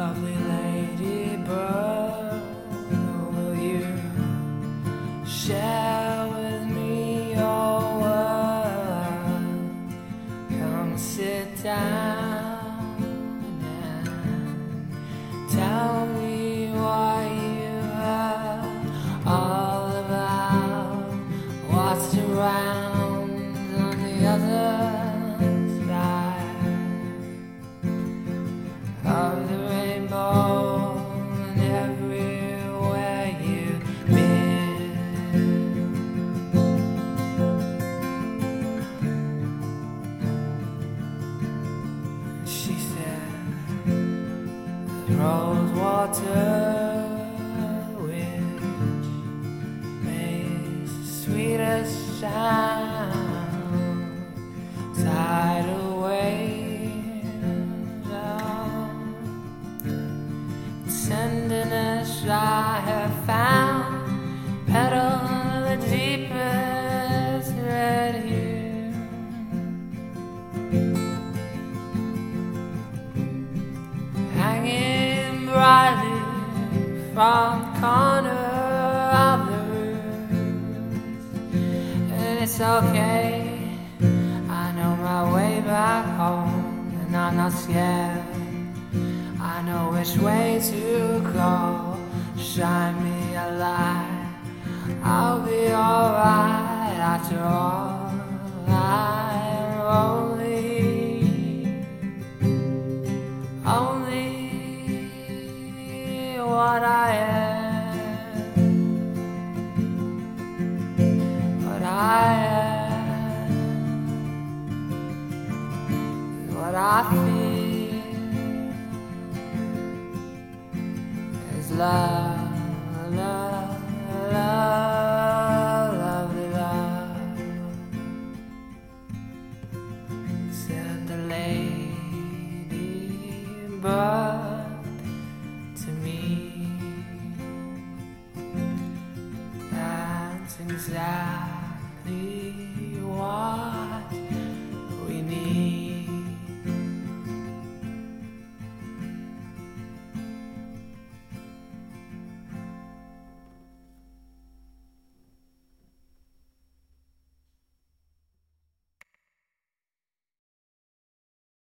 lovely lady bird, will you share with me your world? Come sit down and tell me what you all about. What's around on the other? Rose water, which makes the sweetest sound. The corner of the room. And it's okay, I know my way back home, and I'm not scared. I know which way to go. Shine me a light, I'll be alright after all. I'm what I am, what I am, what I feel. Is love, exactly what